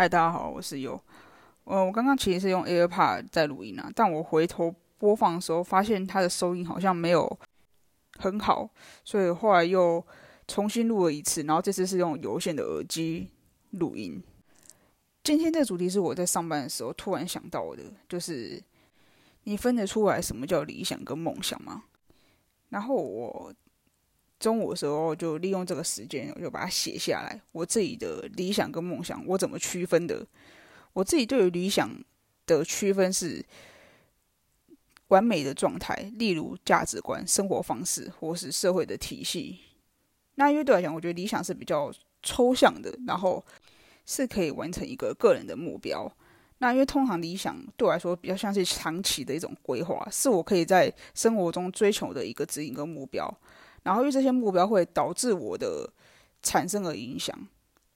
嗨，大家好，我是优。呃，我刚刚其实是用 AirPod 在录音啊，但我回头播放的时候，发现它的收音好像没有很好，所以后来又重新录了一次，然后这次是用有线的耳机录音。今天这个主题是我在上班的时候突然想到的，就是你分得出来什么叫理想跟梦想吗？然后我。中午的时候就利用这个时间，我就把它写下来。我自己的理想跟梦想，我怎么区分的？我自己对于理想的区分是完美的状态，例如价值观、生活方式或是社会的体系。那因为对来讲，我觉得理想是比较抽象的，然后是可以完成一个个人的目标。那因为通常理想对我来说比较像是长期的一种规划，是我可以在生活中追求的一个指引跟目标。然后，因为这些目标会导致我的产生了影响。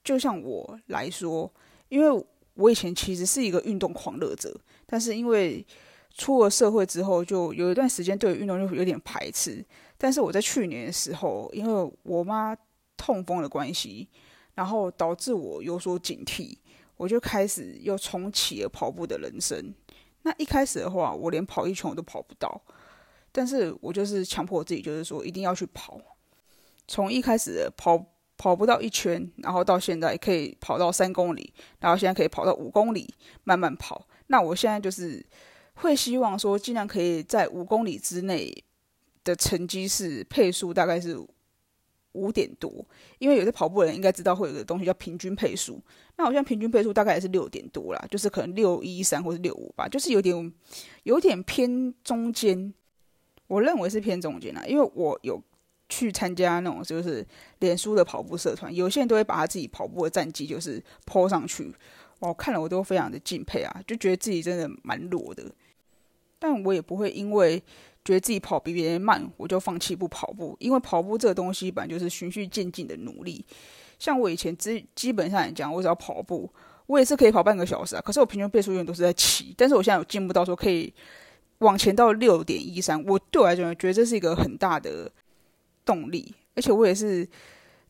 就像我来说，因为我以前其实是一个运动狂热者，但是因为出了社会之后，就有一段时间对运动就有点排斥。但是我在去年的时候，因为我妈痛风的关系，然后导致我有所警惕，我就开始又重启了跑步的人生。那一开始的话，我连跑一圈我都跑不到。但是我就是强迫我自己，就是说一定要去跑。从一开始跑跑不到一圈，然后到现在可以跑到三公里，然后现在可以跑到五公里，慢慢跑。那我现在就是会希望说，尽量可以在五公里之内的成绩是配速大概是五点多，因为有些跑步的人应该知道会有个东西叫平均配速。那我现在平均配速大概也是六点多啦，就是可能六一三或者六五吧，就是有点有点偏中间。我认为是偏中间啦，因为我有去参加那种就是脸书的跑步社团，有些人都会把他自己跑步的战绩就是 po 上去，我看了我都非常的敬佩啊，就觉得自己真的蛮弱的，但我也不会因为觉得自己跑比别人慢，我就放弃不跑步，因为跑步这个东西本来就是循序渐进的努力。像我以前基基本上来讲，我只要跑步，我也是可以跑半个小时啊，可是我平均配速永远都是在七，但是我现在有进步到说可以。往前到六点一三，我对我来讲觉得这是一个很大的动力，而且我也是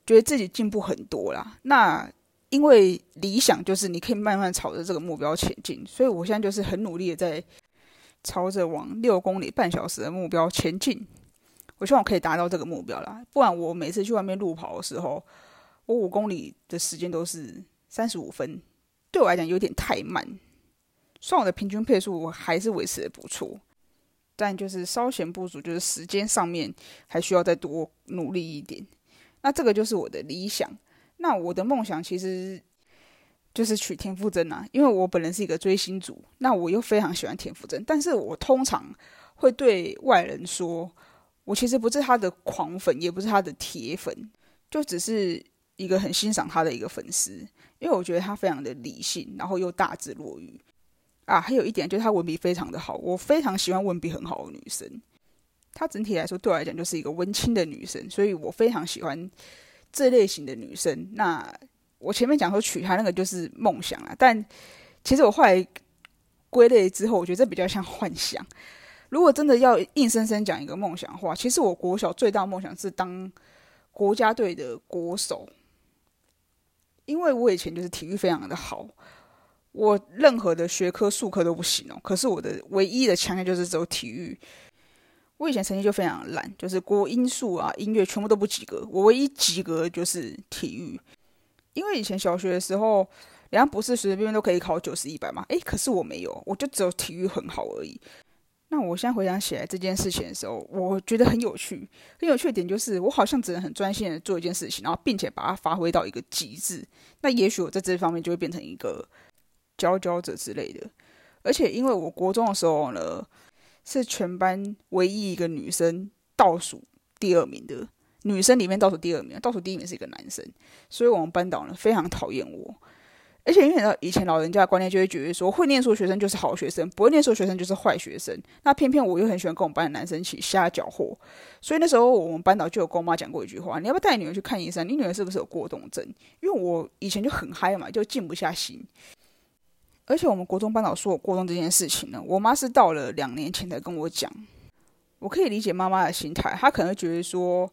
觉得自己进步很多啦。那因为理想就是你可以慢慢朝着这个目标前进，所以我现在就是很努力的在朝着往六公里半小时的目标前进。我希望我可以达到这个目标啦，不然我每次去外面路跑的时候，我五公里的时间都是三十五分，对我来讲有点太慢。算我的平均配速，我还是维持的不错，但就是稍显不足，就是时间上面还需要再多努力一点。那这个就是我的理想。那我的梦想其实就是娶田馥甄啊，因为我本人是一个追星族，那我又非常喜欢田馥甄，但是我通常会对外人说，我其实不是他的狂粉，也不是他的铁粉，就只是一个很欣赏他的一个粉丝，因为我觉得他非常的理性，然后又大智若愚。啊，还有一点就是她文笔非常的好，我非常喜欢文笔很好的女生。她整体来说对我来讲就是一个温馨的女生，所以我非常喜欢这类型的女生。那我前面讲说娶她那个就是梦想啊，但其实我后来归类之后，我觉得这比较像幻想。如果真的要硬生生讲一个梦想的话，其实我国小最大梦想是当国家队的国手，因为我以前就是体育非常的好。我任何的学科、数科都不行哦，可是我的唯一的强项就是走体育。我以前成绩就非常烂，就是国音数啊、音乐全部都不及格。我唯一及格就是体育，因为以前小学的时候，人家不是随随便便都可以考九十一百嘛？诶，可是我没有，我就只有体育很好而已。那我现在回想起来这件事情的时候，我觉得很有趣。很有趣的点就是，我好像只能很专心的做一件事情，然后并且把它发挥到一个极致。那也许我在这方面就会变成一个。佼佼者之类的，而且因为我国中的时候呢，是全班唯一一个女生倒数第二名的女生里面倒数第二名，倒数第一名是一个男生，所以我们班导呢非常讨厌我。而且因为以前老人家的观念就会觉得说，会念书的学生就是好学生，不会念书的学生就是坏学生。那偏偏我又很喜欢跟我们班的男生一起瞎搅和，所以那时候我们班导就有跟我妈讲过一句话：你要不要带女儿去看医生？你女儿是不是有过动症？因为我以前就很嗨嘛，就静不下心。而且我们国中班导说我过动这件事情呢，我妈是到了两年前才跟我讲。我可以理解妈妈的心态，她可能觉得说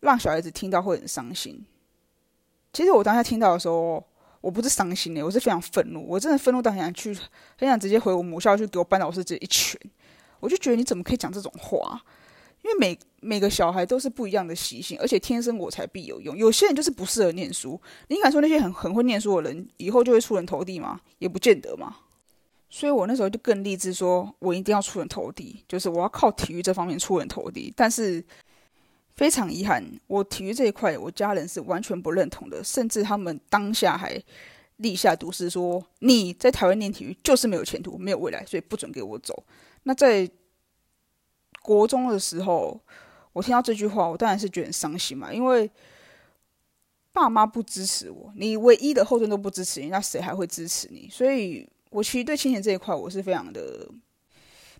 让小孩子听到会很伤心。其实我当下听到的时候，我不是伤心的，我是非常愤怒，我真的愤怒到很想去，很想直接回我母校去给我班导师直接一拳。我就觉得你怎么可以讲这种话？因为每每个小孩都是不一样的习性，而且天生我材必有用。有些人就是不适合念书，你敢说那些很很会念书的人以后就会出人头地吗？也不见得嘛。所以我那时候就更立志说，我一定要出人头地，就是我要靠体育这方面出人头地。但是非常遗憾，我体育这一块，我家人是完全不认同的，甚至他们当下还立下毒誓说，你在台湾念体育就是没有前途、没有未来，所以不准给我走。那在国中的时候，我听到这句话，我当然是觉得很伤心嘛，因为爸妈不支持我，你唯一的后盾都不支持你，那谁还会支持你？所以，我其实对亲情这一块，我是非常的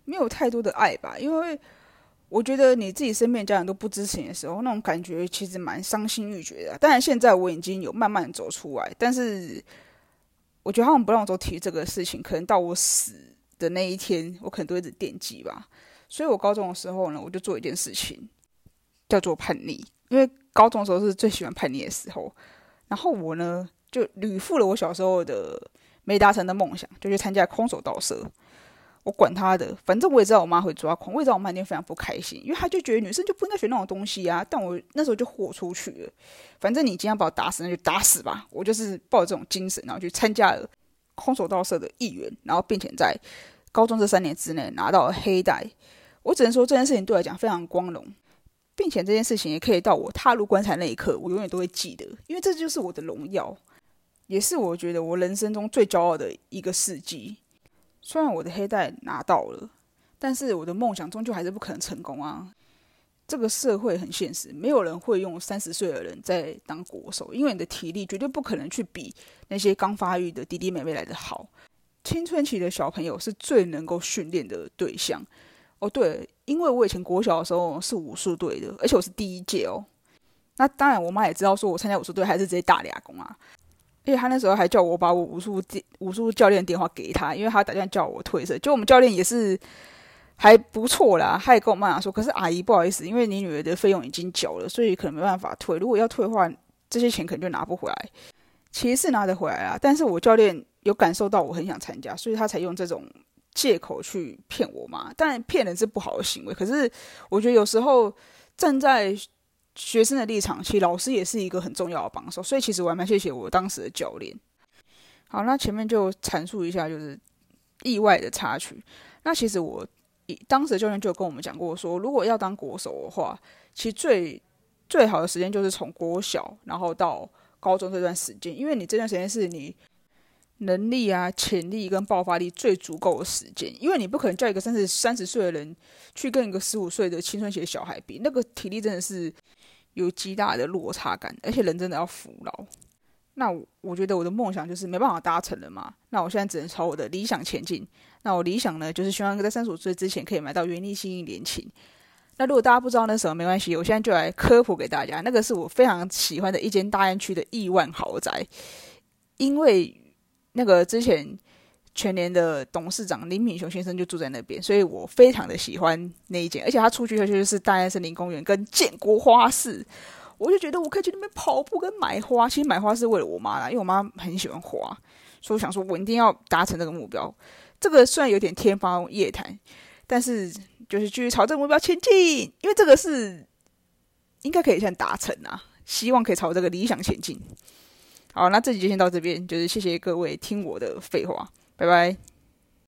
没有太多的爱吧，因为我觉得你自己身边家人都不支持你的时候，那种感觉其实蛮伤心欲绝的。当然，现在我已经有慢慢走出来，但是我觉得他们不让我走体育这个事情，可能到我死的那一天，我可能都一直惦记吧。所以我高中的时候呢，我就做一件事情，叫做叛逆。因为高中的时候是最喜欢叛逆的时候，然后我呢就履赴了我小时候的没达成的梦想，就去参加空手道社。我管他的，反正我也知道我妈会抓狂，我也知道我妈一定非常不开心，因为她就觉得女生就不应该学那种东西啊。但我那时候就豁出去了，反正你今天把我打死，那就打死吧。我就是抱着这种精神，然后去参加了空手道社的一员，然后并且在高中这三年之内拿到了黑带。我只能说这件事情对我来讲非常光荣，并且这件事情也可以到我踏入棺材那一刻，我永远都会记得，因为这就是我的荣耀，也是我觉得我人生中最骄傲的一个事迹。虽然我的黑带拿到了，但是我的梦想终究还是不可能成功啊！这个社会很现实，没有人会用三十岁的人在当国手，因为你的体力绝对不可能去比那些刚发育的弟弟妹妹来的好。青春期的小朋友是最能够训练的对象。哦，对，因为我以前国小的时候是武术队的，而且我是第一届哦。那当然，我妈也知道说我参加武术队还是直接打俩工啊。而且她那时候还叫我把我武术电武术教练电话给他，因为他打电话叫我退社。就我们教练也是还不错啦，他也跟我妈妈说，可是阿姨不好意思，因为你女儿的费用已经缴了，所以可能没办法退。如果要退的话，这些钱可能就拿不回来。其实是拿得回来啊，但是我教练有感受到我很想参加，所以他才用这种。借口去骗我嘛？但骗人是不好的行为。可是我觉得有时候站在学生的立场，其实老师也是一个很重要的帮手。所以其实我还蛮谢谢我当时的教练。好，那前面就阐述一下，就是意外的插曲。那其实我当时的教练就跟我们讲过，说如果要当国手的话，其实最最好的时间就是从国小然后到高中这段时间，因为你这段时间是你。能力啊，潜力跟爆发力最足够的时间，因为你不可能叫一个三十三十岁的人去跟一个十五岁的青春期的小孩比，那个体力真的是有极大的落差感，而且人真的要服老。那我觉得我的梦想就是没办法达成了嘛，那我现在只能朝我的理想前进。那我理想呢，就是希望在三十五岁之前可以买到原力新一年琴。那如果大家不知道那什么，没关系，我现在就来科普给大家，那个是我非常喜欢的一间大安区的亿万豪宅，因为。那个之前全年的董事长林敏雄先生就住在那边，所以我非常的喜欢那一间，而且他出去的就是大安森林公园跟建国花市，我就觉得我可以去那边跑步跟买花。其实买花是为了我妈啦，因为我妈很喜欢花，所以我想说我一定要达成这个目标。这个虽然有点天方夜谭，但是就是继续朝这个目标前进，因为这个是应该可以先达成啊，希望可以朝这个理想前进。好，那这集就先到这边，就是谢谢各位听我的废话，拜拜。